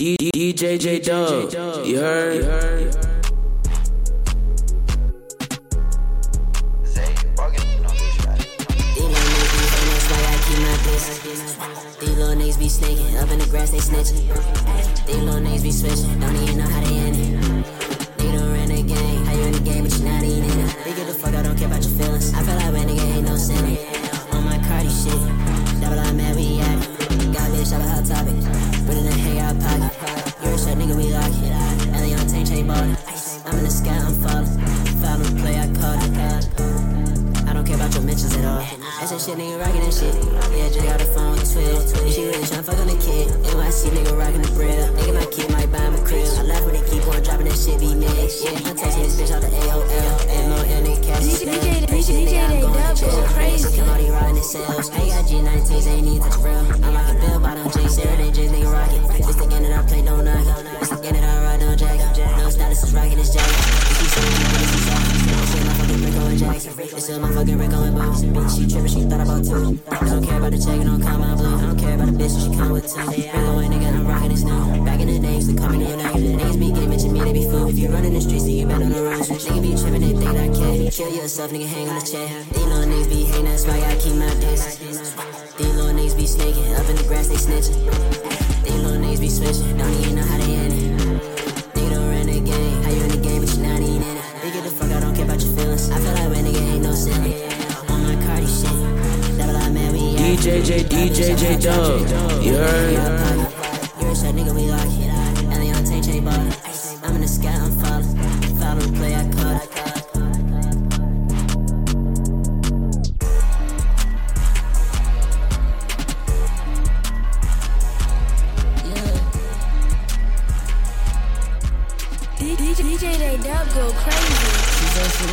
D- D- DJ Jaydub, you heard? These little niggas be snaking, up in the grass they snitching. These little niggas be switching, don't even know how they end it. Nigga don't run the game, how you in the game but you not in it. They get the fuck, I don't care about your feelings. I feel like when ain't no sinning. On my Cardi shit, double I mad we at it. Got bitch, I'm a hot topic. That's that shit, nigga rockin' that shit. Yeah, just got a phone with Twitter. And she really tryna fuck on the kid. NYC nigga rockin' the bread. Nigga, my kid might buy him a crib. I laugh when they keep on dropping that shit, be mixed. Yeah, I'm texting this bitch out the AOL. M-O-N and cash. DJ, DJ, DJ, they dub go crazy. Come out here riding the sales. I ain't got G19s, ain't need touch real. I'm like a bill bottom J, Sarah, they just nigga rockin'. This the game that I play, don't knock it. It's the game that I ride, don't jack it. No status is rockin' this jack. It's still my fucking Rico and Boo. Bitch, she trippin', she thought about two. I Don't care about the check, don't call my blue. I don't care about the bitch, she come with two. Rico ain't nigga, I'm rockin' this new. Back in the days, they call me new nigga. Niggas be gay, mention me, they be fool. If you runnin' the streets, then you better on the road. Nigga be trippin', they think I care. Kill yourself, nigga, hang on the chair. These little niggas be hatin', that's why I keep my distance. These little niggas be snaking, up in the grass, they snitchin'. These little niggas be switching, don't even know how they DJ J DJ Jaydub, you heard? You're a shot nigga, we lock it. Ellie on tank chain ballin'. I'm in the sky, I'm falling. Follow the play, I caught it. DJ, DJ, they dub go crazy.